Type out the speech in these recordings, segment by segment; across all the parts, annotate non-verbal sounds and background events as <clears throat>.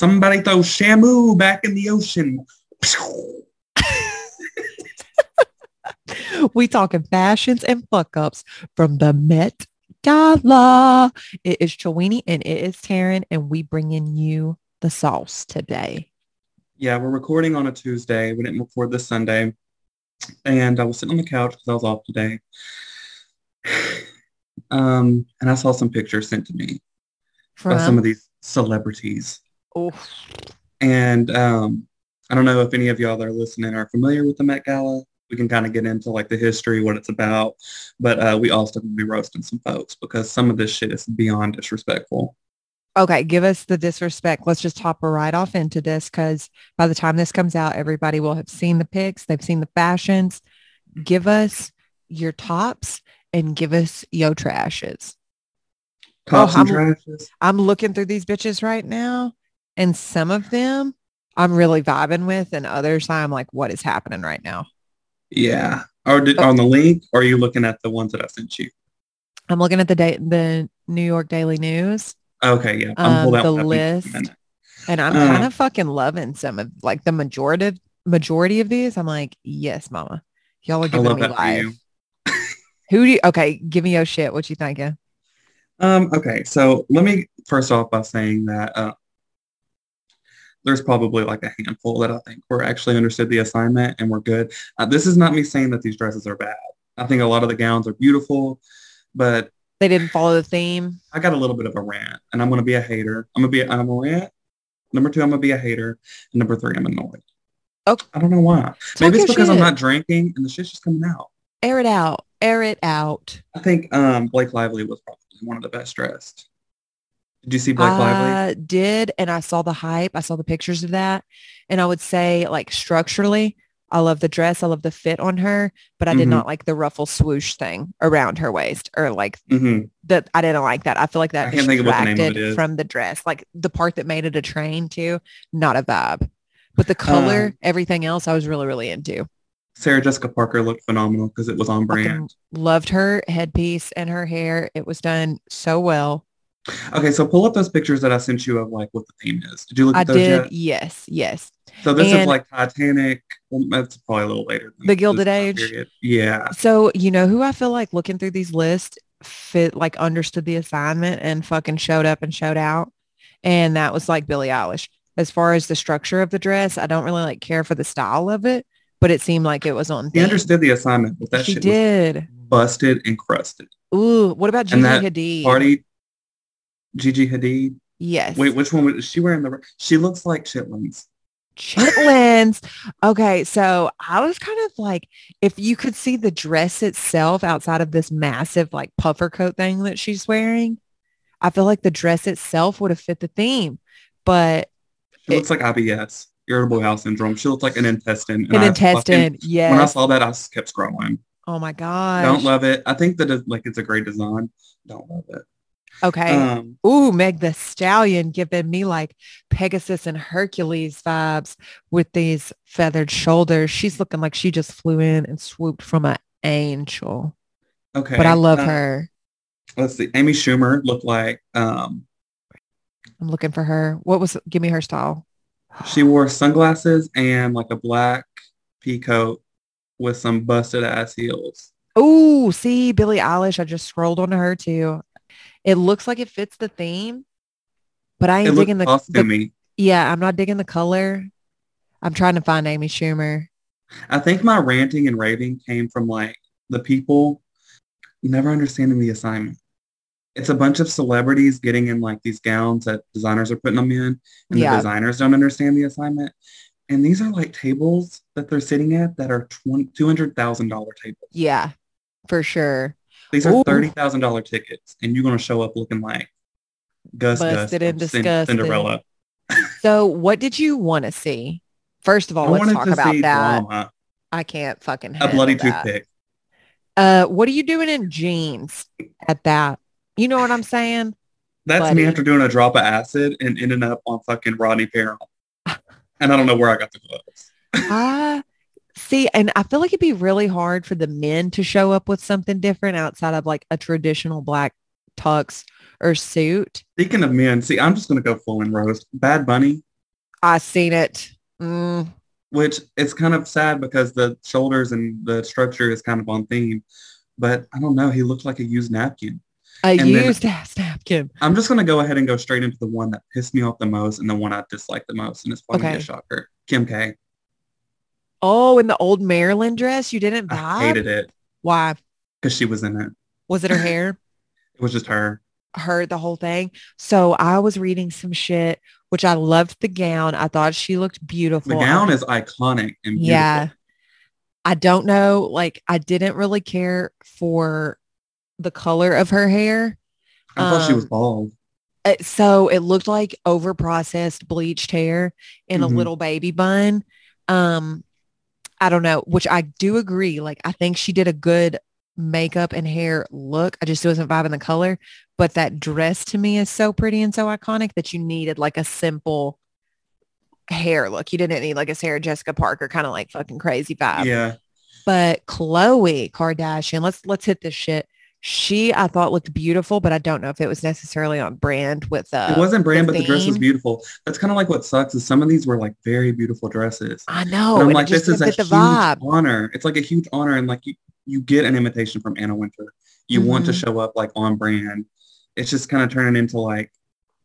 Somebody throw Shamu back in the ocean. <laughs> we talking fashions and fuck ups from the Met Gala. It is Chowini and it is Taryn, and we bringing you the sauce today. Yeah, we're recording on a Tuesday. We didn't record this Sunday. And I was sitting on the couch because I was off today. <sighs> Um, and I saw some pictures sent to me From by some of these celebrities. Oh, And um, I don't know if any of y'all that are listening are familiar with the Met Gala. We can kind of get into like the history, what it's about. But uh, we also will be roasting some folks because some of this shit is beyond disrespectful. okay, give us the disrespect. Let's just hop right off into this because by the time this comes out, everybody will have seen the pics. They've seen the fashions. Give us your tops and give us your trashes. Tops Oh, and I'm- trashes. I'm looking through these bitches right now and some of them I'm really vibing with and others I'm like, what is happening right now? Yeah. Or did, Oh. on the link, or are you looking at the ones that I sent you? I'm looking at the date, the New York Daily News Okay, yeah. Um, the one up in just a list. and I'm Uh. kind of fucking loving some of like the majority of majority of these. I'm like, yes, mama. Y'all are giving me life. Who do you okay, give me your shit. What you thinking? Um, okay, so let me first off by saying that uh, there's probably like a handful that I think were actually understood the assignment and we're good. Uh, this is not me saying that these dresses are bad. I think a lot of the gowns are beautiful, but They didn't follow the theme. I got a little bit of a rant, and I'm gonna be a hater. I'm gonna be. I'm a rant. Number two, I'm gonna be a hater. And number three, I'm annoyed. Oh. I don't know why. Talk Maybe it's because I'm not drinking and the shit's just coming out. Air it out. Air it out. I think um, Blake Lively was probably one of the best dressed. Did you see Blake Lively? I did, and I saw the hype. I saw the pictures of that, and I would say, like structurally, I love the dress. I love the fit on her, but I did Mhm. not like the ruffle swoosh thing around her waist, or like hmm that. I didn't like that. I feel like that I can't think of what the name of it is. from the dress, like the part that made it a train too. Not a vibe, but the color, Um, everything else, I was really, really into. Sarah Jessica Parker looked phenomenal because it was on brand. loved her headpiece and her hair. It was done so well. Okay, so pull up those pictures that I sent you of like what the theme is. Did you look I at those did. yet? Yes, yes. So this is like Titanic. Well, that's probably a little later. than The Gilded Age? period. Yeah. So, you know who I feel like looking through these lists fit like understood the assignment and fucking showed up and showed out. And that was like Billie Eilish. As far as the structure of the dress, I don't really like care for the style of it, but it seemed like it was on He theme. understood the assignment, but that she shit did. was busted and crusted. Ooh, what about Gigi And Hadid? Party, Gigi Hadid. yes. Wait, which one was she wearing? The she looks like Chitlins. Chitlins. Okay, so I was kind of like, if you could see the dress itself outside of this massive like puffer coat thing that she's wearing, I feel like the dress itself would have fit the theme. But She It- looks like IBS, irritable bowel syndrome. She looks like an intestine. an intestine, yes. When I saw that, I kept scrolling. oh my god. Don't love it. I think that like it's a great design. Don't love it. Okay. Um, Ooh, Meg the Stallion giving me like Pegasus and Hercules vibes with these feathered shoulders. She's looking like she just flew in and swooped from an angel. okay. But I love uh, her. Let's see. Amy Schumer looked like um, I'm looking for her. What was, give me her style. she wore sunglasses and like a black pea coat with some busted ass heels. Oh, see, Billie Eilish. I just scrolled onto her too. It looks like it fits the theme, but I ain't digging the, the yeah, I'm not digging the color. I'm trying to find Amy Schumer. I think my ranting and raving came from like the people never understanding the assignment. It's a bunch of celebrities getting in like these gowns that designers are putting them in, and Yeah. the designers don't understand the assignment. And these are like tables that they're sitting at that are two hundred thousand dollar tables. Yeah, for sure. These are Ooh. thirty thousand dollar tickets, and you're gonna show up looking like Gus Gus Busted from and Cin- Cinderella. <laughs> So what did you want to see? First of all, I let's talk to about that. drama, I can't fucking a bloody that. toothpick. Uh, what are you doing in jeans at that? You know what I'm saying? That's me after doing a drop of acid and ending up on fucking Rodney Perron. <laughs> And I don't know where I got the clothes. I see, and I feel like it'd be really hard for the men to show up with something different outside of like a traditional black tux or suit. Speaking of men, see, I'm just gonna go full and roast. Bad Bunny I seen it. Mm, which it's kind of sad because the shoulders and the structure is kind of on theme. But I don't know. He looked like a used napkin. a And then- used ass napkin. I'm just gonna go ahead and go straight into the one that pissed me off the most and the one I dislike the most, and it's probably Okay. a shocker. Kim K. Oh, in the old Marilyn dress, you didn't I hated it Why? because she was in it. Was it her hair? <laughs> It was just her. her the whole thing. So I was reading some shit, which I loved the gown. I thought she looked beautiful. The gown is iconic and beautiful. Yeah. I don't know. Like I didn't really care for the color of her hair. I thought she was Um, bald. Uh, So it looked like over processed bleached hair in Mhm. a little baby bun. Um, I don't know, which I do agree. Like I think she did a good makeup and hair look. I just wasn't vibing the color. But that dress to me is so pretty and so iconic that you needed like a simple hair look. You didn't need like a Sarah Jessica Parker kind of like fucking crazy vibe. Yeah. But Khloé Kardashian, let's let's hit this shit. She I thought looked beautiful, but I don't know if it was necessarily on brand with uh it wasn't brand, the but the dress was beautiful. That's kind of like what sucks is some of these were like very beautiful dresses. I know. and I'm like, this is a huge the vibe. honor. It's like a huge honor, and like you, you get an invitation from Anna Wintour. You want to Mhm. show up like on brand. It's just kind of turning into like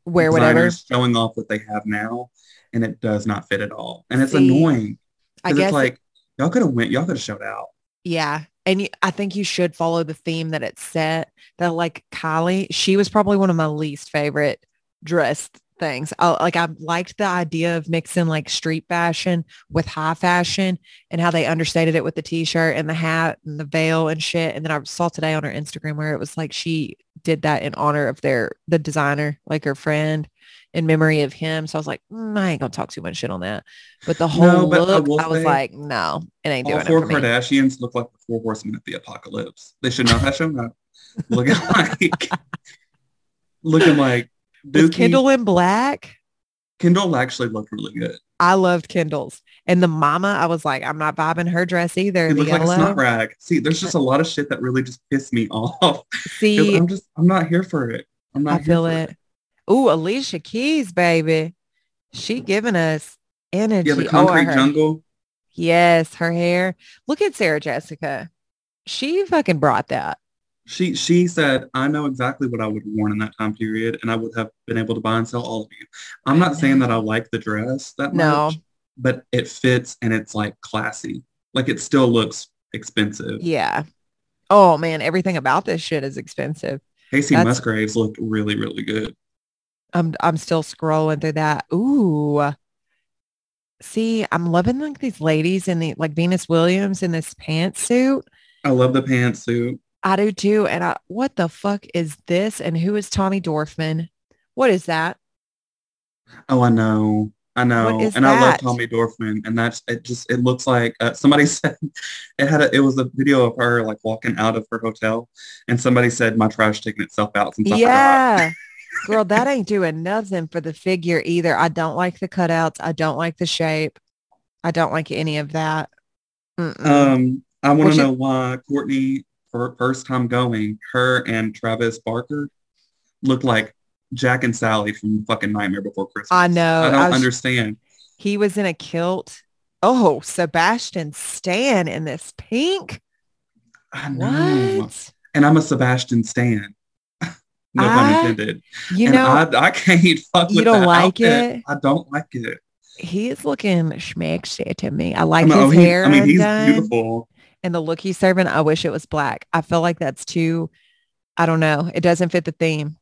Wear whatever. showing off what they have now, and it does not fit at all, and it's See, annoying. I guess it's like y'all could have went, y'all could have showed out. Yeah. And I think you should follow the theme that it's set. That like Kylie, she was probably one of my least favorite dressed things. I, like I liked the idea of mixing like street fashion with high fashion and how they understated it with the t-shirt and the hat and the veil and shit. And then I saw today on her Instagram where it was like she did that in honor of their the designer, like her friend in memory of him. So I was like, mm, I ain't gonna talk too much shit on that. But the whole No, but I look, will I was like, no, it ain't All doing it four for me. Kardashians look like the four horsemen of the apocalypse. They should not have shown up. Looking <laughs> like, looking like Was Dookie. Kendall in black? Kendall actually looked really good. I loved Kendall's. And the mama, I was like, I'm not vibing her dress either. It The looked like a yellow. snot rag. See, there's just a lot of shit that really just pissed me <laughs> off. See, I'm just, I'm not here for it. I'm not I feel for it. Ooh, Alicia Keys, baby. She giving us energy. Yeah, the Oh, concrete her- jungle. Yes, her hair. Look at Sarah Jessica. She fucking brought that. She she said, I know exactly what I would have worn in that time period, and I would have been able to buy and sell all of you. I'm not saying that I like the dress that No. much, but it fits and it's like classy. Like it still looks expensive. Yeah. Oh man, everything about this shit is expensive. Kacey Musgraves looked really, really good. I'm I'm still scrolling through that. Ooh. See, I'm loving like these ladies in the like Venus Williams in this pantsuit. I love the pantsuit. I do too. And I, what the fuck is this? And who is Tommy Dorfman? What is that? Oh, I know. I know. And I love? Tommy Dorfman. And that's it just it looks like uh, somebody <laughs> said it had a it was a video of her like walking out of her hotel and somebody said my trash taking itself out since I forgot. Girl, that ain't doing nothing for the figure either. I don't like the cutouts. I don't like the shape. I don't like any of that. Mm-mm. Um, I want to know why Courtney, for her first time going, her and Travis Barker looked like Jack and Sally from fucking Nightmare Before Christmas. I know. I don't I was- understand. he was in a kilt. Oh, Sebastian Stan in this pink. I know. What? And I'm a Sebastian Stan. No pun I- intended. You and know, I, I can't <laughs> fuck You with don't like outfit. it? I don't like it. he is looking schmexy to me. I like I mean, his oh, he- hair I mean, he's beautiful. and the look he's serving, I wish it was black. I feel like that's too, I don't know. It doesn't fit the theme.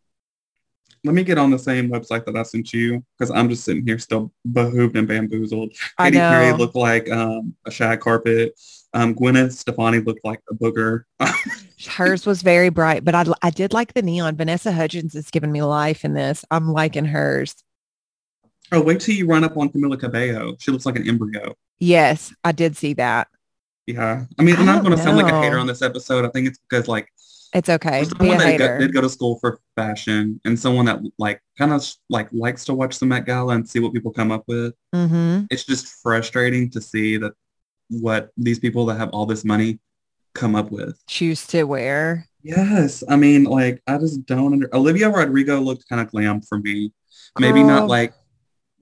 Let me get on the same website that I sent you because I'm just sitting here still behooved and bamboozled. I Katy Perry looked like um, a shag carpet. Um, Gwyneth Stefani looked like a booger. <laughs> Hers was very bright, but I, I did like the neon. Vanessa Hudgens is giving me life in this. I'm liking hers. oh, wait till you run up on Camila Cabello. She looks like an embryo. Yes, I did see that. Yeah. I mean, I'm not going to sound like a hater on this episode. I think it's because like It's okay. someone that go, did go to school for fashion and someone that like kind of like likes to watch the Met Gala and see what people come up with. Mm-hmm. It's just frustrating to see that what these people that have all this money come up with. Choose to wear. Yes, I mean, like I just don't under. Olivia Rodrigo looked kind of glam for me. Maybe not like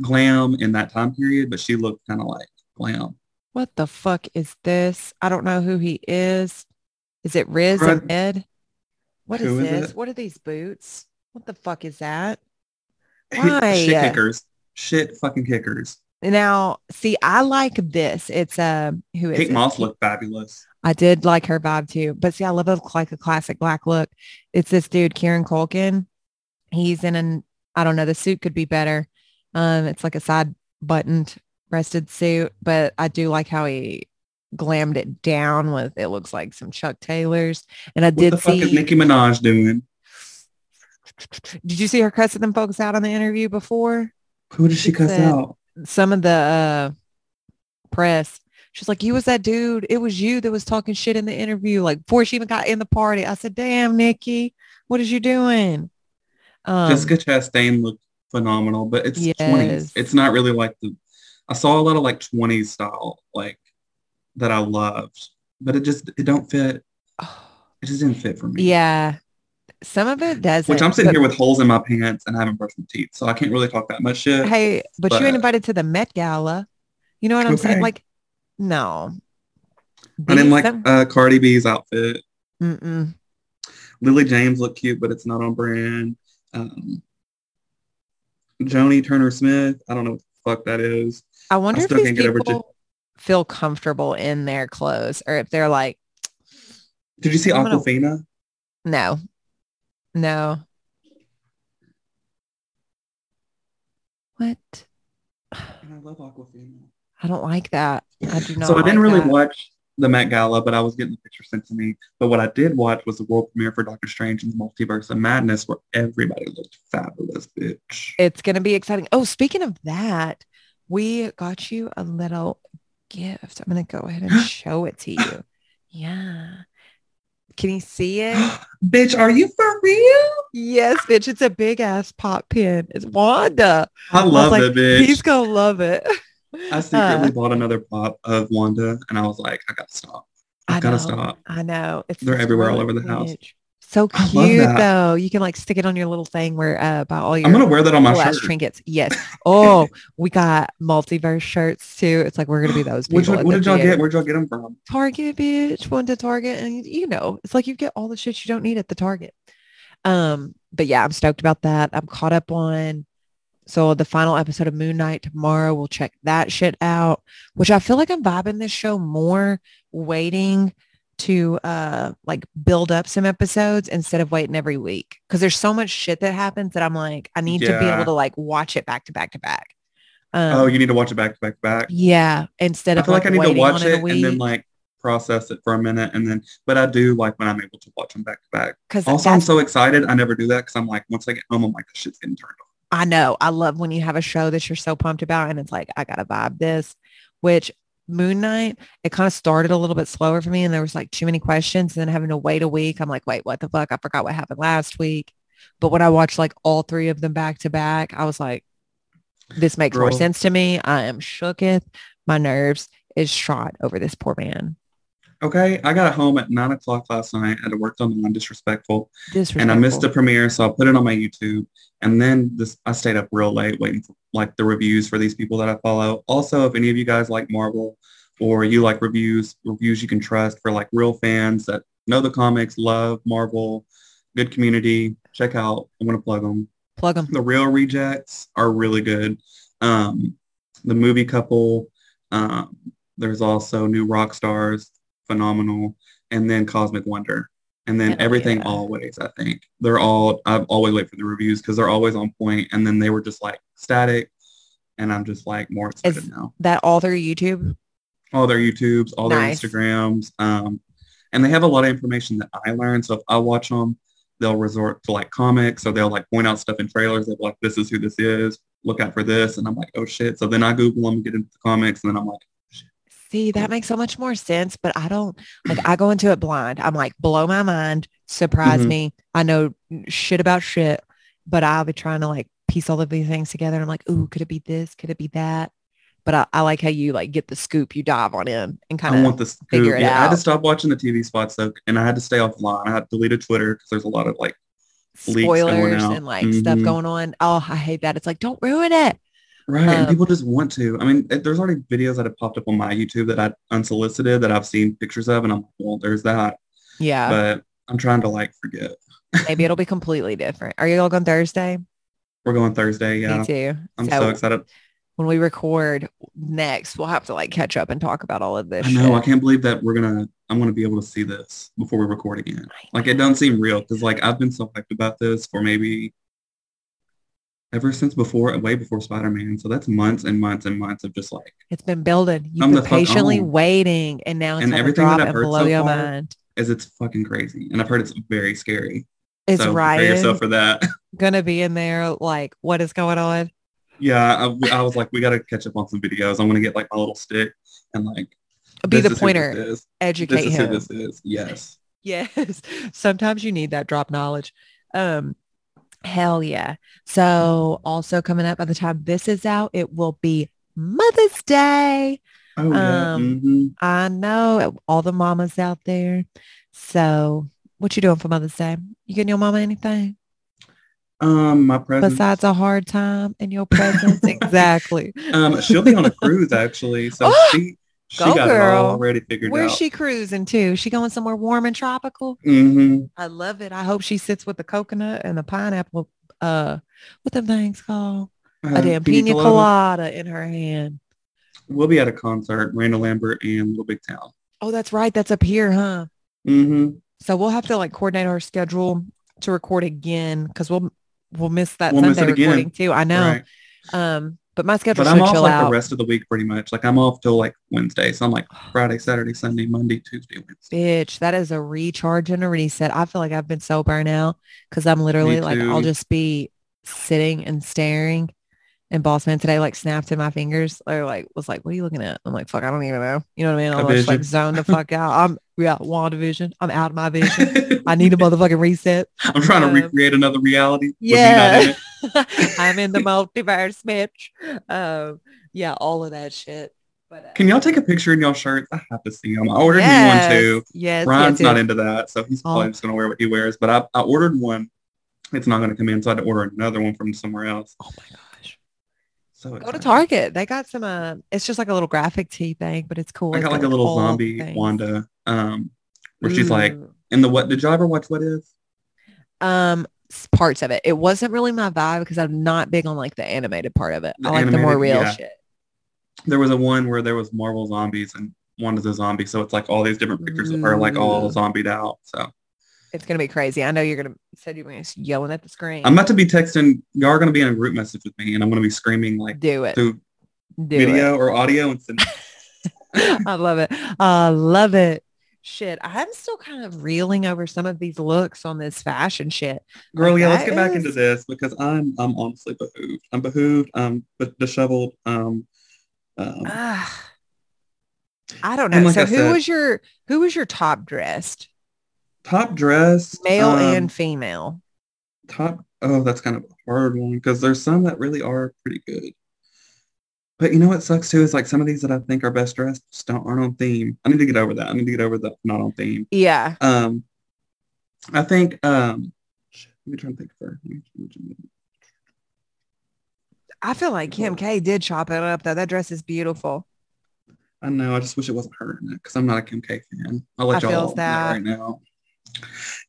glam in that time period, but she looked kind of like glam. What the fuck is this? I don't know who he is. Is it Riz Fred- Ahmed? What is is this? it? What are these boots? What the fuck is that? Shit Why? kickers. Shit fucking kickers. Now, see, I like this. It's uh, who is Kate it? Moss looked fabulous. I did like her vibe too. But see, I love look like a classic black look. It's this dude, Kieran Culkin. He's in an, I don't know, the suit could be better. Um, it's like a side buttoned breasted suit, but I do like how he glammed it down with it looks like some Chuck Taylors. And I What did the fuck see is Nicki Minaj doing? did you see her cussing them folks out on the interview before? Who did she She cuss out? Some of the uh press. She's like, you was that dude. It was you that was talking shit in the interview, like before she even got in the party. I said, damn, Nicki, what is you doing? Um, Jessica Chastain looked phenomenal, but it's Yes. 20s. It's not really like the, I saw a lot of like 20s style, like that I loved, but it just, it don't fit. It just didn't fit for me. yeah. Some of it doesn't. Which I'm sitting but- here with holes in my pants and I haven't brushed my teeth. So I can't really talk that much shit. Hey, but, you but- ain't invited to the Met Gala. You know what I'm saying? Like, no. I didn't like uh, Cardi B's outfit. Mm-mm. Lily James looked cute, but it's not on brand. Um, Jodie Turner Smith, I don't know what the fuck that is. I wonder if still these over J- people feel comfortable in their clothes or if they're like, Did you see I'm gonna- Awkwafina? no, no. What? And I love Awkwafina. I don't like that. I do not. So I didn't like really that. watch the Met Gala, but I was getting the picture sent to me. But what I did watch was the world premiere for Doctor Strange and the Multiverse of Madness, where everybody looked fabulous, bitch. It's going to be exciting. Oh, speaking of that, we got you a little gift. I'm going to go ahead and <gasps> show it to you. Yeah. Can you see it? <gasps> bitch, are you for real? yes, bitch. It's a big ass pop pin. It's Wanda. I love like, it, bitch. He's going to love it. <laughs> I secretly Uh, bought another pop of Wanda, and I was like, I gotta stop. I, I gotta know. stop. I know. It's They're everywhere all over the house. So cute though. You can like stick it on your little thing where uh by all your I'm gonna wear that on my shirt. trinkets. Yes. <laughs> Oh, we got multiverse shirts too. It's like we're gonna be those people. Which one, at what did y'all theater. get? Where'd y'all get them from? Target, bitch. One to Target, and you know, it's like you get all the shit you don't need at the Target. Um, but yeah, I'm stoked about that. I'm caught up on so the final episode of Moon Knight tomorrow. We'll check that shit out. Which I feel like I'm vibing this show more, waiting to uh like build up some episodes instead of waiting every week because there's so much shit that happens that I'm like I need to be able to like watch it back to back to back. Um, oh, you need to watch it back to back to back. yeah, instead of I feel like I need to watch it and then like process it for a minute and then but I do like when I'm able to watch them back to back. Because Also, I'm so excited. I never do that because I'm like, once I get home, I'm like, this shit's getting turned off. I know. I love when you have a show that you're so pumped about and it's like, I got to vibe this, which Moon Knight, it kind of started a little bit slower for me and there was like too many questions and then having to wait a week. I'm like, wait, what the fuck? I forgot what happened last week. But when I watched like all three of them back to back, I was like, this makes more sense to me. I am shooketh. My nerves is shot over this poor man. Okay, I got home at nine o'clock last night. I had to work on the disrespectful, Disrespectful. and I missed the premiere, so I put it on my YouTube. And then this, I stayed up real late waiting for like the reviews for these people that I follow. Also, if any of you guys like Marvel or you like reviews, reviews you can trust for like real fans that know the comics, love Marvel, good community, check out. I'm gonna plug them. Plug them. The Real Rejects are really good. Um, the movie couple. Um, there's also New Rock Stars, phenomenal, and then Cosmic Wonder, and then Hell Everything yeah. Always. I think they're all. I've always wait for the reviews because they're always on point, and then they were just like static, and I'm just like more excited Is- now. That all through YouTube. All their YouTubes, all Nice. their Instagrams, um, and they have a lot of information that I learned. So if I watch them, they'll resort to like comics or they'll like point out stuff in trailers of like this is who this is look out for this and i'm like oh shit so then i google them get into the comics and then i'm like See, that makes so much more sense, but I don't like I go into it blind. I'm like, blow my mind, surprise Mhm. me. I know shit about shit, but I'll be trying to like piece all of these things together. And I'm like, ooh, could it be this? Could it be that? But I, I like how you like get the scoop, you dive on in and kind of want of scoop. figure it yeah, i had to stop watching the tv spots though and i had to stay offline i had deleted twitter because there's a lot of like spoilers out. and like stuff Mhm. going on. Oh, I hate that. It's like, don't ruin it. Right. and Um, people just want to. I mean, it- there's already videos that have popped up on my YouTube that I unsolicited that I've seen pictures of, and I'm like, well, there's that. Yeah. But I'm trying to like forget. Maybe it'll be completely different. Are you all going Thursday? We're going Thursday. Yeah. Me too. I'm so, excited. when we record next, we'll have to like catch up and talk about all of this. I know. I can't believe that we're gonna. I'm gonna be able to see this before we record again. Like it doesn't seem real because like I've been so hyped about this for maybe ever since before, way before Spider-Man. So that's months and months and months of just like It's been building. You've been the patiently waiting, and now it's And everything drop that I've heard blow so your far, mind. as it's fucking crazy, and I've heard it's very scary. Is so prepare Ryan yourself for that. <laughs> going to be in there? Like, what is going on? yeah, I, I was like, we got to catch up on some videos. I'm gonna get like my little stick and like Be the is pointer. is. Educate This him. this is. Yes. <laughs> Yes. Sometimes you need that drop knowledge. Um, hell yeah. So also coming up by the time this is out, it will be Mother's Day. Oh yeah. Um, mhm. I know all the mamas out there. So what you doing for Mother's Day? You getting your mama anything Um, my present. besides a hard time in your <laughs> presence? exactly. Um, she'll be on a cruise actually, so <gasps> Oh, she she go got it girl. all already figured Where's out. she cruising to? She going somewhere warm and tropical? Mm-hmm. I love it. I hope she sits with the coconut and the pineapple. Uh, what them things called? Uh, a damn pina colada in her hand. We'll be at a concert, Miranda Lambert and Little Big Town. Oh, that's right. That's up here, huh? Mm-hmm. So we'll have to like coordinate our schedule to record again because we'll we'll miss that We'll miss Sunday it again. recording too. I know. Right. Um, but my schedule But I'm off chill like out. the rest of the week pretty much. Like I'm off till like Wednesday. So I'm like Friday, Saturday, Sunday, Monday, Tuesday, Wednesday. Bitch, that is a recharge and a reset. I feel like I've been so burnt out because I'm literally like I'll just be sitting and staring. And boss man today like snapped in my fingers or like was like, what are you looking at? I'm like, fuck, I don't even know. You know what I mean? I'll just like vision. zone the fuck out. I'm yeah, WandaVision. I'm out of my vision. <laughs> I need a motherfucking reset. I'm trying to Um, recreate another reality. with me not in Yeah. I'm in the <laughs> multiverse, bitch. Um, yeah, all of that shit. But uh, Can y'all take a picture in y'all shirts? I have to see them. I ordered yes, one too. Yes, Ryan's yes, not into that, so he's Oh. probably just gonna wear what he wears. But I, I ordered one. It's not gonna come in, so I had to order another one from somewhere else. Oh my gosh. So Go to. Target. They got some uh it's just like a little graphic tee thing, but it's cool. I It's got like a little zombie. Wanda, um, where she's like Ooh. in the what? Did y'all ever watch What If? um parts of it. It wasn't really my vibe because I'm not big on like the animated part of it. The I like the more real yeah. shit. There was a one where there was Marvel zombies and one is a zombie, so it's like all these different pictures of her like all Ooh. zombied out. So It's gonna be crazy. I know you're gonna said you were gonna yelling at the screen. I'm about to be texting. Y'all are gonna be in a group message with me, and I'm gonna be screaming like do it. through Do video or audio and send. <laughs> I love it. I love it. Shit. I'm still kind of reeling over some of these looks on this fashion shit. Girl, Like, yeah, let's get back into this because I'm I'm honestly behooved. I'm behooved. Um, but disheveled. Um, um Ah. I don't know. Like so I who said- was your who was your top dressed? top dress, Male um, and female. top. Oh, that's kind of a hard one because there's some that really are pretty good. But you know what sucks too is like some of these that I think are best dressed just don't aren't on theme. I need to get over that. I need to get over the not on theme. Yeah. Um, I think. Um, let me try and think for. I feel like Kim K did chop it up though. That dress is beautiful. I know. I just wish it wasn't her in it because I'm not a Kim K fan. I'll let I y'all know that. right now.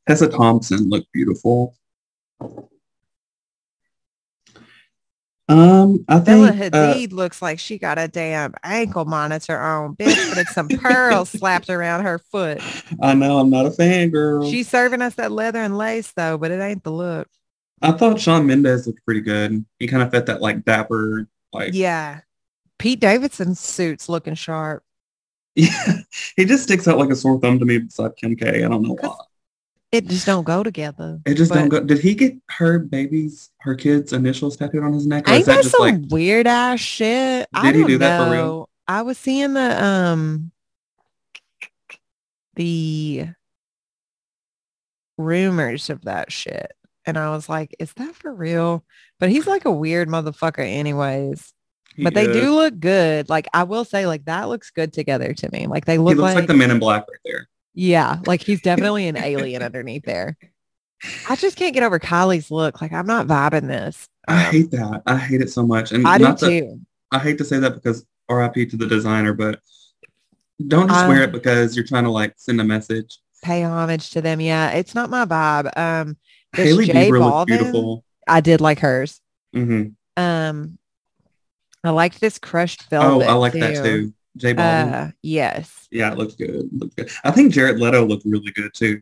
Tessa Thompson looked beautiful. Um, I Bella think uh, Hadid looks like she got a damn ankle monitor on, bitch, but it's some pearls slapped around her foot. I know I'm not a fan, girl. She's serving us that leather and lace though, but it ain't the look. I thought Shawn Mendes looked pretty good. He kind of fit that like dapper, like Yeah. Pete Davidson's suit's looking sharp. <laughs> yeah. He just sticks out like a sore thumb to me beside Kim K. I don't know why. It just don't go together. It just But don't go. Did he get her baby's, her kid's initials tattooed on his neck, or Ain't that that just some like weird ass shit? I Did he don't do that for real? I was seeing the um the rumors of that shit. And I was like, is that for real? But he's like a weird motherfucker anyways. he but they is? do look good. Like I will say, like that looks good together to me. Like they He look looks like, like the Men in Black right there. Yeah, like he's definitely an <laughs> alien underneath there. I just can't get over Kylie's look. Like I'm not vibing this. I Um, hate that. I hate it so much. And I do too. I hate to say that because RIP to the designer, but don't just wear Um, it because you're trying to like send a message. Pay homage to them. Yeah, it's not my vibe. Um, Hailey J Bieber looks beautiful. I did like hers. hmm Um, I liked this crushed velvet. Oh. I like that too. J Balvin. Uh, yes. yeah, it looks good. It looks good. I think Jared Leto looked really good too.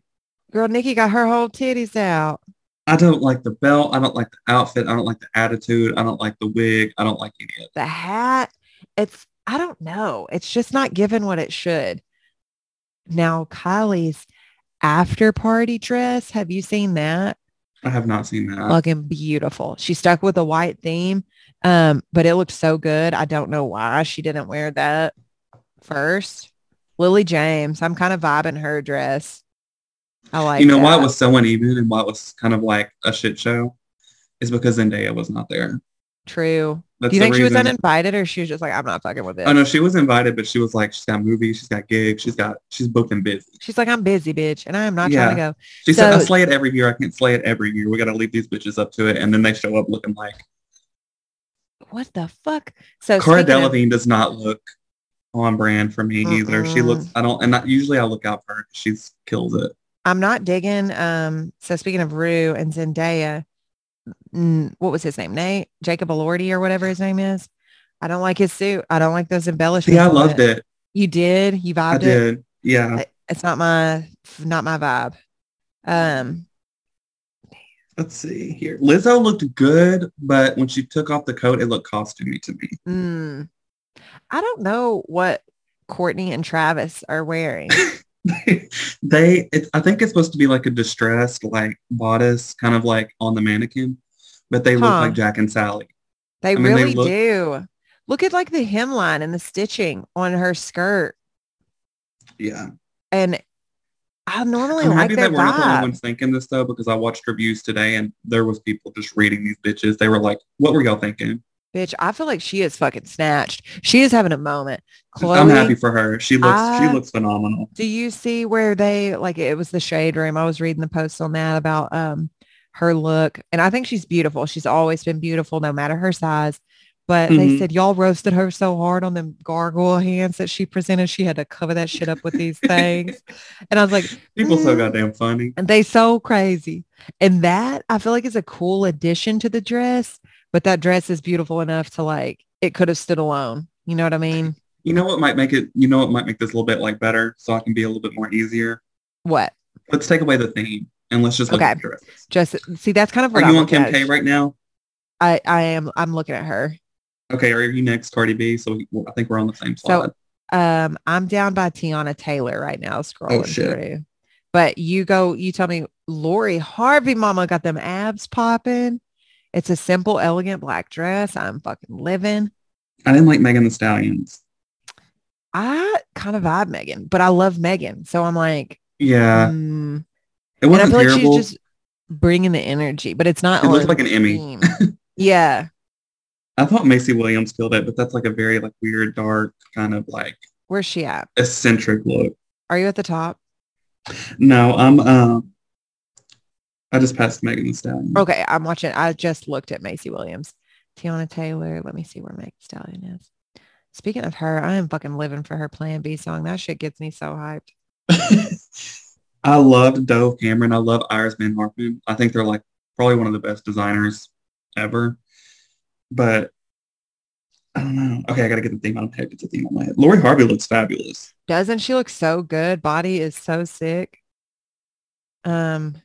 Girl, Nicki got her whole titties out. I don't like the belt. I don't like the outfit. I don't like the attitude. I don't like the wig. I don't like any of it. The hat, it's, I don't know. It's just not given what it should. Now, Kylie's after party dress, have you seen that? I have not seen that. Looking beautiful. She stuck with a white theme, um, but it looked so good. I don't know why she didn't wear that first. Lily James, I'm kind of vibing her dress. I like you know why it was so uneven and why it was kind of like a shit show is because Zendaya was not there. true. That's Do you think she was uninvited or she was just like, I'm not fucking with it? Oh no, she was invited, but she was like, she's got movies, she's got gigs, she's got, she's booked and busy. She's like, I'm busy, bitch, and I am not trying to go. She said, I So- slay it every year. I can't slay it every year. We got to leave these bitches up to it. And then they show up looking like What the fuck? So Cara speaking of- does not look on brand for me either. She looks, I don't, and not, usually I look out for her. 'cause She's kills it. I'm not digging. Um, so speaking of Rue and Zendaya, what was his name? Nate Jacob Elordi or whatever his name is. I don't like his suit. I don't like those embellishments. Yeah, I on loved it. You did. You I vibed it. did. Yeah. It's not my not my vibe. Um, Let's see here. Lizzo looked good, but when she took off the coat, it looked costumey to me. mm, I don't know what Courtney and Travis are wearing. <laughs> they, it, I think it's supposed to be like a distressed, like bodice, kind of like on the mannequin, but they look like Jack and Sally. They mean, they really look- do. Look at like the hemline and the stitching on her skirt. Yeah. And I normally I'm like happy that we're not the only ones thinking this though, because I watched reviews today and there was people just reading these bitches. They were like, "What were y'all thinking?" Bitch, I feel like she is fucking snatched. She is having a moment. Khloé, I'm happy for her. She looks, I- she looks phenomenal. do you see where they like it was the shade room? I was reading the post on that about um her look. And I think she's beautiful. She's always been beautiful no matter her size. But they Mhm. said y'all roasted her so hard on them gargoyle hands that she presented. She had to cover that shit up with these things. and I was like, <laughs> People so mm. goddamn funny. And they so crazy. And that I feel like is a cool addition to the dress, but that dress is beautiful enough to like it could have stood alone. You know what I mean? You know what might make it? You know what might make this a little bit like better, so I can be a little bit more easier. What? Let's take away the theme and let's just look Okay. at the dresses. Just see that's kind of Are what you I'm on Kim at. K right now? I, I am I'm looking at her. Okay, are you next, Cardi B? So we, I think we're on the same So, slide. Um I'm down by Teyana Taylor right now scrolling Oh, shit. through. But you go, you tell me Lori Harvey mama got them abs popping. It's a simple, elegant black dress. I'm fucking living. I didn't like Megan the Stallions. I kind of vibe Megan, but I love Megan. So I'm like, Yeah, mm, it and I wasn't like terrible. she's just bringing the energy, but it's not. It looked on like an Emmy. yeah. I thought Maisie Williams killed it, but that's like a very like weird, dark kind of like Where's she at? eccentric look. Are you at the top? No, I'm um I just passed Megan the Stallion. Okay, I'm watching. I just looked at Maisie Williams. Teyana Taylor. Let me see where Meg Stallion is. Speaking of her, I am fucking living for her Plan B song. That shit gets me so hyped. <laughs> I loved Dove Cameron. I love Iris Van Herpen. I think they're like probably one of the best designers ever. But I don't know. Okay, I gotta get the theme. I my head. have the theme on my head. Lori Harvey looks fabulous. Doesn't she look so good? Body is so sick. Um.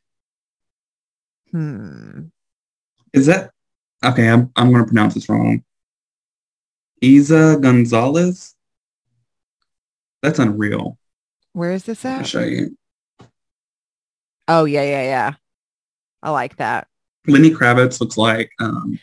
Hmm. Is that okay? I'm I'm gonna pronounce this wrong. Eiza Gonzalez. That's unreal. Where is this at? I'll show you. Oh yeah, yeah, yeah. I like that. Lenny Kravitz looks like um,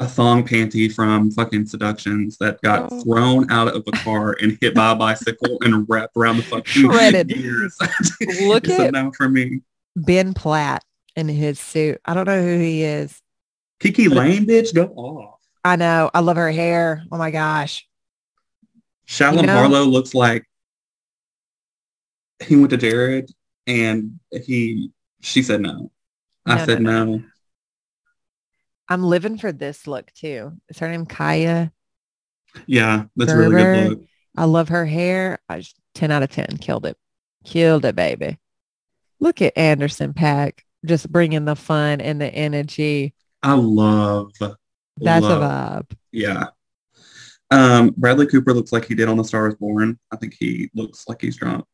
a thong panty from fucking Seductions that got Oh. thrown out of a car and hit by a bicycle and wrapped around the fucking <laughs> Shredded. <laughs> ears. <laughs> Look at- no for me. Ben Platt in his suit. I don't know who he is. KiKi Layne, bitch, go off. I know. I love her hair. Oh my gosh. Shalom You know- Harlow looks like he went to Jared and he she said no. I No, said no, no. I'm living for this look too. Is her name Kaia? Yeah, that's a really good look. I love her hair. I just, 10 out of 10. Killed it. Killed it, baby. Look at Anderson Paak just bringing the fun and the energy. I love. That's love, a vibe. Yeah. Um, Bradley Cooper looks like he did on The Star is Born. I think he looks like he's drunk.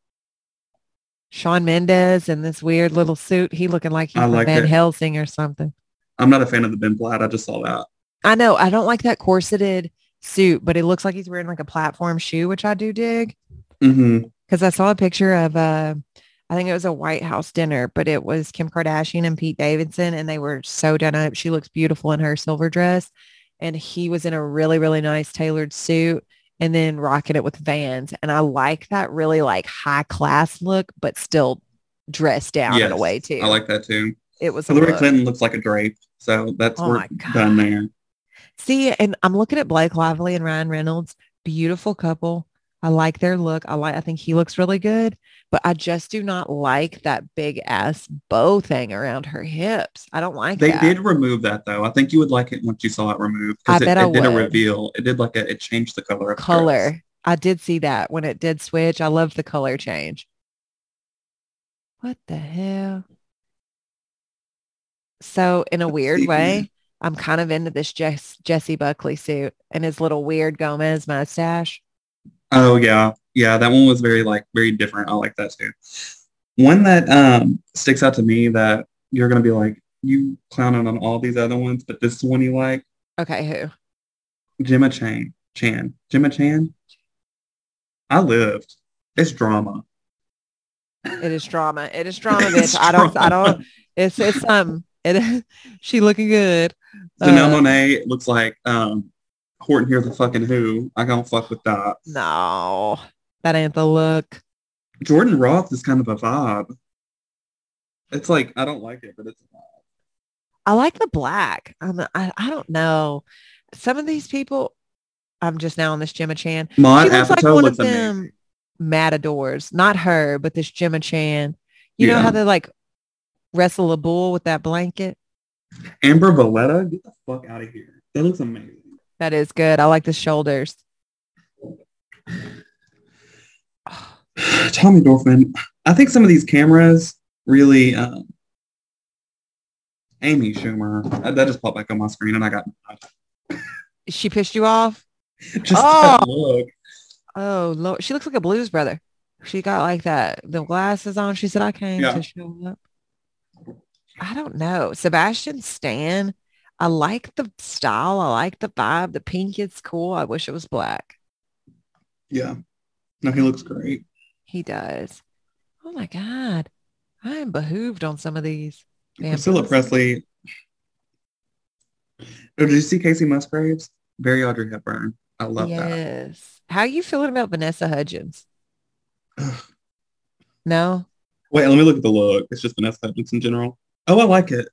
Shawn Mendes in this weird little suit. He looking like he's like Van it. Helsing or something. I'm not a fan of the Ben Platt. I just saw that. I know. I don't like that corseted suit, but it looks like he's wearing like a platform shoe, which I do dig. Because I saw a picture of uh I think it was a White House dinner, but it was Kim Kardashian and Pete Davidson, and they were so done up. She looks beautiful in her silver dress, and he was in a really, really nice tailored suit, and then rocking it with Vans. And I like that really like high class look, but still dressed down in a way too. I like that too. it was Hillary. Clinton looks like a drape. So that's Oh God. done there. See, and I'm looking at Blake Lively and Ryan Reynolds, beautiful couple. I like their look. I like I think he looks really good, but I just do not like that big ass bow thing around her hips. I don't like They that. did remove that though. I think you would like it once you saw it removed. 'cause I it, bet it I did a reveal. It did like a it changed the color of dress. color. I did see that when it did switch. I love the color change. What the hell? So in a weird <laughs> way, I'm kind of into this Jess, Jesse Buckley suit and his little weird Gomez mustache. Oh yeah. Yeah, that one was very like very different. I like that too. One that um sticks out to me that you're gonna be like, you clowning on all these other ones, but this is one you like, Okay, who? Gemma Chan. Chan. Gemma Chan. I lived. It's drama. It is drama. It is <laughs> drama, bitch. I don't. I don't. It's it's um. It. <laughs> She looking good. Janelle Uh, Monáe looks like um Horton Hears the fucking Who. I don't fuck with that. No, that ain't the look. Jordan Roth is kind of a vibe. It's like I don't like it, but it's a vibe. I like the black. I'm, I I don't know. Some of these people. I'm just now on this Gemma Chan. Maud she looks like one looks of amazing. them matadors. Not her, but this Gemma Chan. You know how they're like wrestle a bull with that blanket? Amber Valletta, get the fuck out of here. That looks amazing. That is good. I like the shoulders. <sighs> Tommy Dorfman. I think some of these cameras really um Amy Schumer. That, that just popped back on my screen and I got. She pissed you off? <laughs> just Oh. that look. Oh, Lord. She looks like a blues brother. She got like that, the glasses on. She said, I came Yeah. to show up. I don't know. Sebastian Stan, I like the style. I like the vibe. The pink is cool. I wish it was black. Yeah. No, he looks great. He does. Oh my God. I am behooved on some of these. Priscilla. Presley. Oh, did you see Kacey Musgraves? Very Audrey Hepburn. I love that. yes. How are you feeling about Vanessa Hudgens? <sighs> No, Wait, let me look at the look. It's just Vanessa Hudgens in general. Oh, I like it.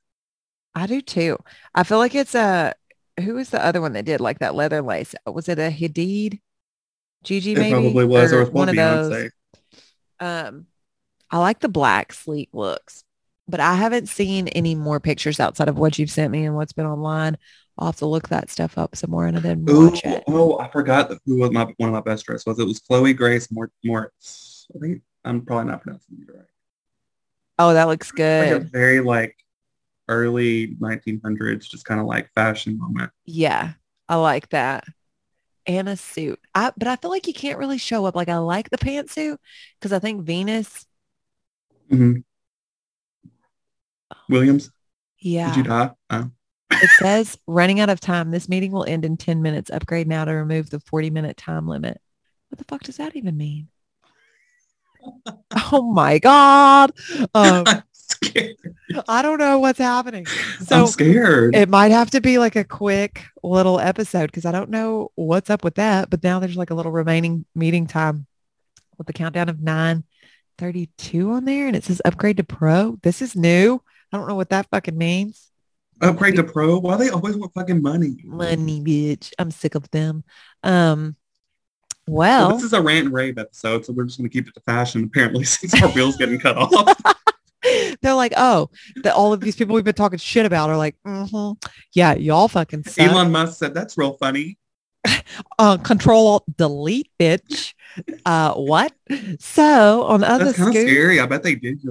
I do too. I feel like it's a, who was the other one that did like that leather lace? Was it a Hadid? Gigi It probably was, or, was one of those. Um, I like the black sleek looks, but I haven't seen any more pictures outside of what you've sent me and what's been online. I'll have to look that stuff up some more and then Ooh, watch it. oh, I forgot who was my one of my best dress was. It was Chloë Grace Moretz. I think I'm probably not pronouncing it right. Oh, that looks Like good. a very like early 1900s, just kind of like fashion moment. Yeah, I like that. And a suit. I but I feel like you can't really show up. Like I like the pantsuit because I think Venus, hmm Williams, yeah. did you die? Oh. It says running out of time. This meeting will end in 10 minutes. Upgrade now to remove the 40 minute time limit. What the fuck does that even mean? Oh my God. Um. <laughs> I don't know what's happening. I'm scared. it might have to be like a quick little episode because I don't know what's up with that. But now there's like a little remaining meeting time with the countdown of 932 on there and it says upgrade to pro. This is new. I don't know what that fucking means. Upgrade to pro. Why they always want fucking money? Money, bitch. I'm sick of them. Um, Well, well, this is a rant and rave episode, so we're just gonna keep it to fashion. Apparently, <laughs> since our bill's getting cut off. <laughs> They're like, oh, that all of these people we've been talking shit about are like, mm-hmm. yeah, y'all fucking suck. Elon Musk said that's real funny. <laughs> uh, control alt delete, bitch. Uh, what? So on other That's kind of scary. I bet they did.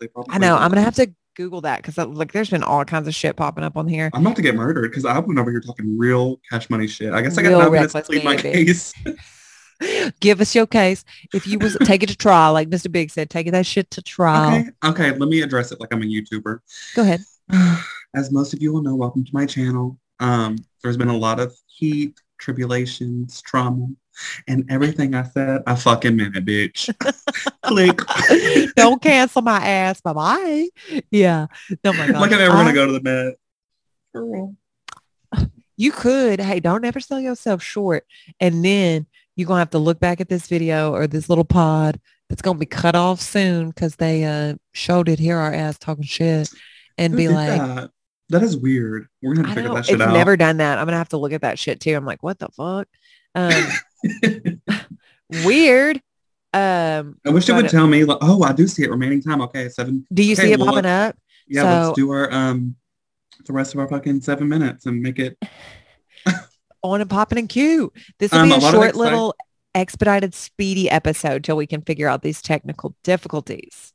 They probably I know. I'm gonna have to Google that because like there's been all kinds of shit popping up on here. I'm about to get murdered because I've been over here talking real cash money shit. I guess I got Real nine minutes to plead my gambling. case. Give us your case. If you was take it to trial, like Mr. Big said, take that shit to trial. Okay, okay. Let me address it like I'm a YouTuber. Go ahead. <sighs> As most of you will know, welcome to my channel. Um, there's been a lot of heat, tribulations, trauma, and everything I said, I fucking meant it, bitch. <laughs> Click. Don't cancel my ass. Bye bye. Yeah. Oh my god. like I'm ever I- gonna go to the. For real. you could hey don't ever sell yourself short and then you're gonna have to look back at this video or this little pod that's gonna be cut off soon because they uh showed it here our ass talking shit and Who be like that? that is weird. We're gonna have to figure that shit out. it's out. never done that i'm gonna have to look at that shit too i'm like what the fuck um <laughs> weird um I wish it would tell me like, oh, I do see it. Remaining time. Okay, seven. do you Okay, see it well, popping up Yeah, So- let's do our um the rest of our fucking seven minutes and make it on and popping and cute this will Um, be a a short little expedited speedy episode till we can figure out these technical difficulties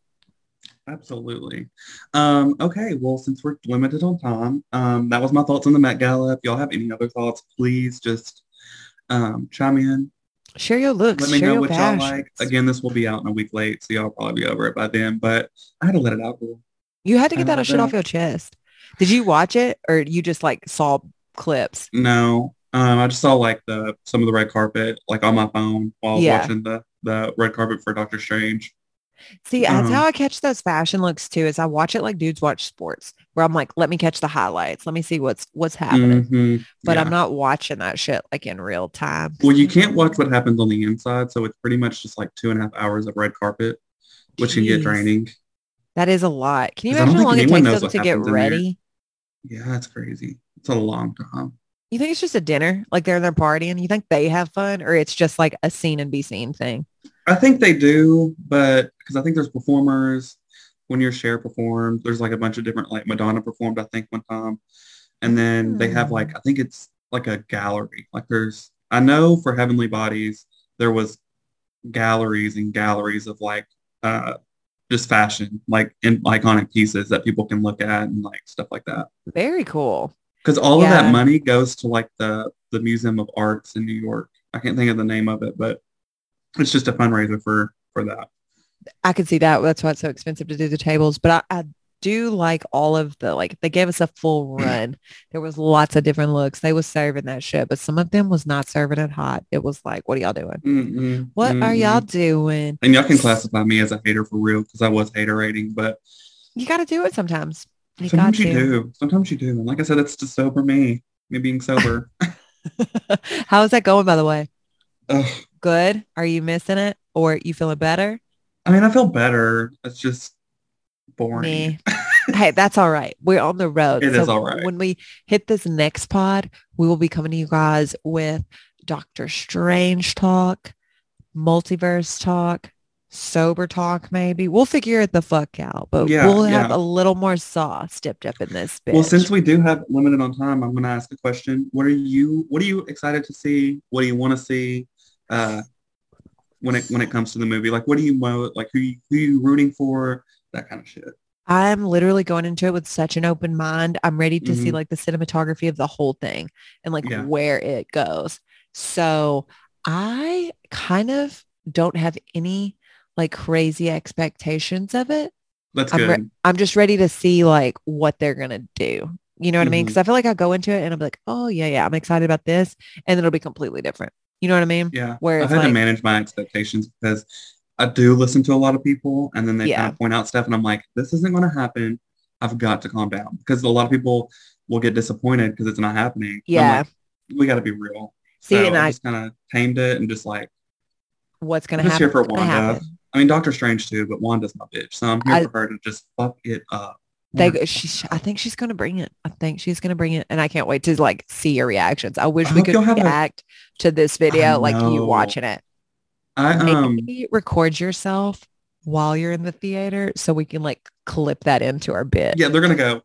absolutely. Um, okay, well, since we're limited on time, um, that was my thoughts on the Met Gala. If y'all have any other thoughts, please just um chime in. Share your looks. Let me share know what y'all like. Again, this will be out in a week late, so y'all probably be over it by then. But I had to let it out. You had to get that shit off your chest. Did you watch it or you just like saw clips? No, um, I just saw like the some of the red carpet like on my phone while Yeah. watching the the red carpet for Doctor Strange. See, that's Um, how I catch those fashion looks too. Is I watch it like dudes watch sports, where I'm like, let me catch the highlights. Let me see what's what's happening. Mhm, But yeah. I'm not watching that shit like in real time. Well, you can't watch what happens on the inside, so it's pretty much just like two and a half hours of red carpet, which can get draining. That is a lot. Can you imagine how long it takes them to get happens in there. ready? Yeah, that's crazy. It's a long time. You think it's just a dinner, like they're in their party, and you think they have fun, or it's just like a scene and be seen thing? I think they do, but because I think there's performers. When your share performed, there's like a bunch of different like Madonna performed, I think one time, and then they have Hmm. like I think it's like a gallery. Like there's I know for Heavenly Bodies there was galleries and galleries of like uh just fashion, like in iconic pieces that people can look at and like stuff like that. Very cool. Because all of that money goes to like the the Museum of Arts in New York. I can't think of the name of it, but it's just a fundraiser for for that. I could see that. That's why it's so expensive to do the tables. But I, I do like all of the like they gave us a full <clears throat> run. There was lots of different looks. They was serving that shit, but some of them was not serving it hot. It was like, what are y'all doing? Mm-mm, What are mm-mm. y'all doing? And y'all can classify me as a hater for real because I was hater rating, but You got to do it sometimes. Sometimes you to. do. Sometimes you do. And like I said, it's to sober me, me being sober. <laughs> <laughs> How is that going, by the way? Ugh. Good. Are you missing it, or you feeling better? I mean, I feel better. It's just boring. Me. <laughs> hey, that's all right. We're on the road. It so is all right. When we hit this next pod, we will be coming to you guys with Doctor Strange talk, multiverse talk, sober talk, maybe. We'll figure it the fuck out, but Yeah, we'll have yeah. a little more sauce dipped up in this bitch. Well, since we do have limited on time, I'm going to ask a question. What are you What are you excited to see? What do you want to see uh, when it when it comes to the movie? Like, what do you mo like? Who you, who you rooting for? That kind of shit. I'm literally going into it with such an open mind. I'm ready to see Mhm. like the cinematography of the whole thing and like Yeah. where it goes. So I kind of don't have any like crazy expectations of it. That's I'm, good. re- I'm just ready to see like what they're going to do. You know what I mean? Mm-hmm. Because I feel like I go into it and I'm like, oh yeah, yeah, I'm excited about this. And then it'll be completely different. You know what I mean? yeah. where I've had to manage my expectations because I do listen to a lot of people, and then they Yeah. kind of point out stuff, and I'm like, this isn't going to happen. I've got to calm down because a lot of people will get disappointed because it's not happening. Yeah. like, we got to be real. See, so and I I, just kind of tamed it and just like what's going to happen? here for Wanda. happen. I mean, Doctor Strange too, but Wanda's my bitch, so I'm here I- for her to just fuck it up. They, she, I think she's going to bring it. I think she's going to bring it. And I can't wait to like see your reactions. I wish I we could you'll a- react to this video like you watching it. I um Maybe record yourself while you're in the theater so we can like clip that into our bit. Yeah, they're gonna go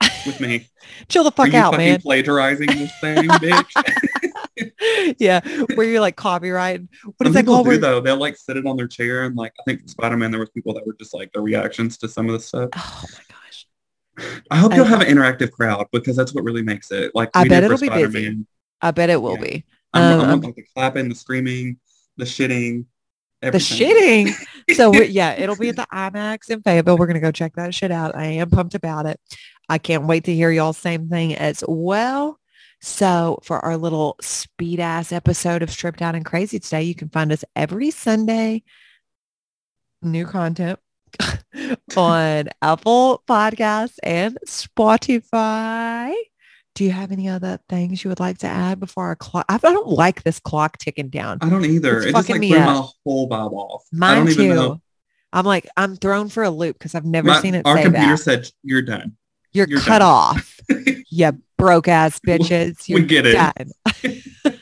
<laughs> with me. Chill the Are fuck you out, fucking man. plagiarizing this thing, bitch? <laughs> <laughs> <laughs> yeah, where you're like copyright. What is that called? do Where- though. They'll like sit it on their chair and like I think Spider-Man there was people that were just like their reactions to some of the stuff. Oh my gosh. I hope I- you'll have an interactive crowd because that's what really makes it. Like I bet it'll be busy. Spider-Man. I bet it will Yeah. be. I'm, Um, I'm I'm- like the clapping, the screaming, the shitting, The shitting. So we, <laughs> yeah, it'll be at the IMAX in Fayetteville. We're gonna go check that shit out. I am pumped about it. I can't wait to hear y'all same thing as well. So for our little speed ass episode of Stripped Out and Crazy today, you can find us every Sunday. New content <laughs> on Apple Podcasts and Spotify. Do you have any other things you would like to add before our clock? I don't like this clock ticking down. I don't either. It's it just fucking like me threw up. my whole vibe off. I Mine even too. know. I'm like, I'm thrown for a loop because I've never My- seen it our computer that. said you're done. You're, you're cut done." off. <laughs> you broke ass <laughs> bitches. We You're get it. <laughs>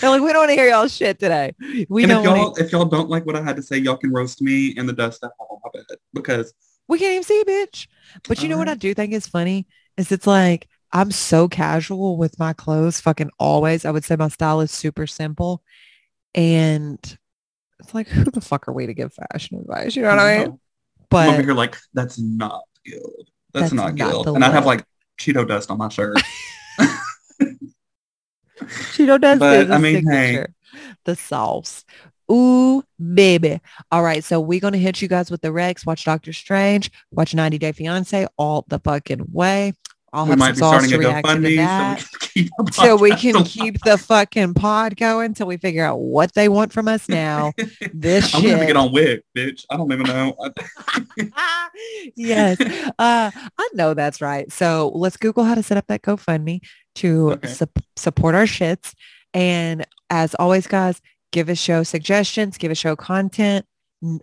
They're like, we don't want to hear y'all shit today. We and don't if y'all to, if y'all don't like what I had to say, y'all can roast me in the dust I have on my bed because we can't even see, bitch. But you know what I do think is funny is it's like, I'm so casual with my clothes fucking always. I would say my style is super simple. And it's like, who the fuck are we to give fashion advice? You know what I mean? I'm over But here like that's not guild. That's, That's not, not the And I have like Cheeto dust on my shirt. <laughs> <laughs> Cheeto dust But, is a I mean, hey. signature. The sauce. Ooh, baby. All right. So we're going to hit you guys with the Rex. Watch Doctor Strange. Watch 90 Day Fiance all the fucking way. I'll we have might some be starting to a GoFundMe that. so we can <laughs> keep <laughs> So we can alive. keep the fucking pod going until we figure out what they want from us <laughs> now. This I'm gonna have to shit. get on Wix, bitch. I don't even know. yes. Uh, I know that's right. So let's Google how to set up that GoFundMe to Okay. sup- support our shits. And as always, guys, give a show suggestions, give a show content.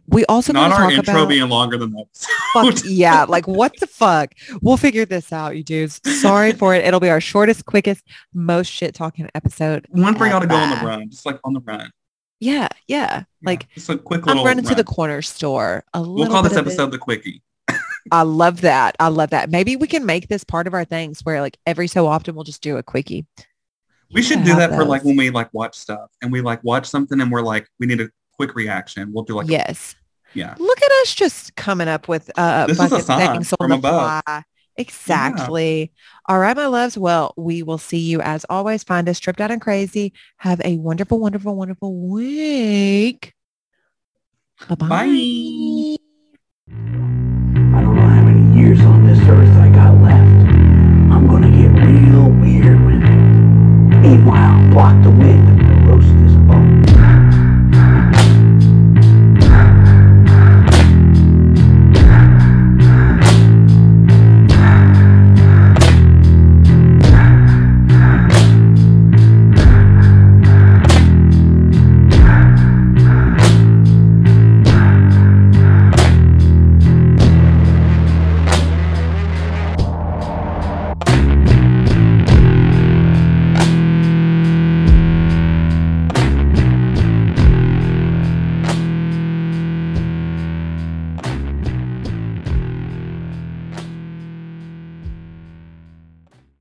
We also Not our talk intro about being longer than that. fuck <laughs> yeah, like what the fuck? We'll figure this out, you dudes. Sorry for it. It'll be our shortest, quickest, most shit talking episode. One for y'all to go on the run, just like on the run. Yeah, yeah. Yeah, Like just a quick little. I'm running to the corner store. A We'll call this bit of it- episode the quickie. I love that. I love that. Maybe we can make this part of our things where like every so often we'll just do a quickie. We should do that for like when we like watch stuff and we like watch something and we're like we need a quick reaction. We'll do like yes. A, yeah. Look at us just coming up with uh, this is a can from above. Fly. Exactly. Yeah. All right, my loves. Well, we will see you as always. Find us tripped out and crazy. Have a wonderful, wonderful, wonderful week. Bye-bye. Bye. I don't know how many years on this earth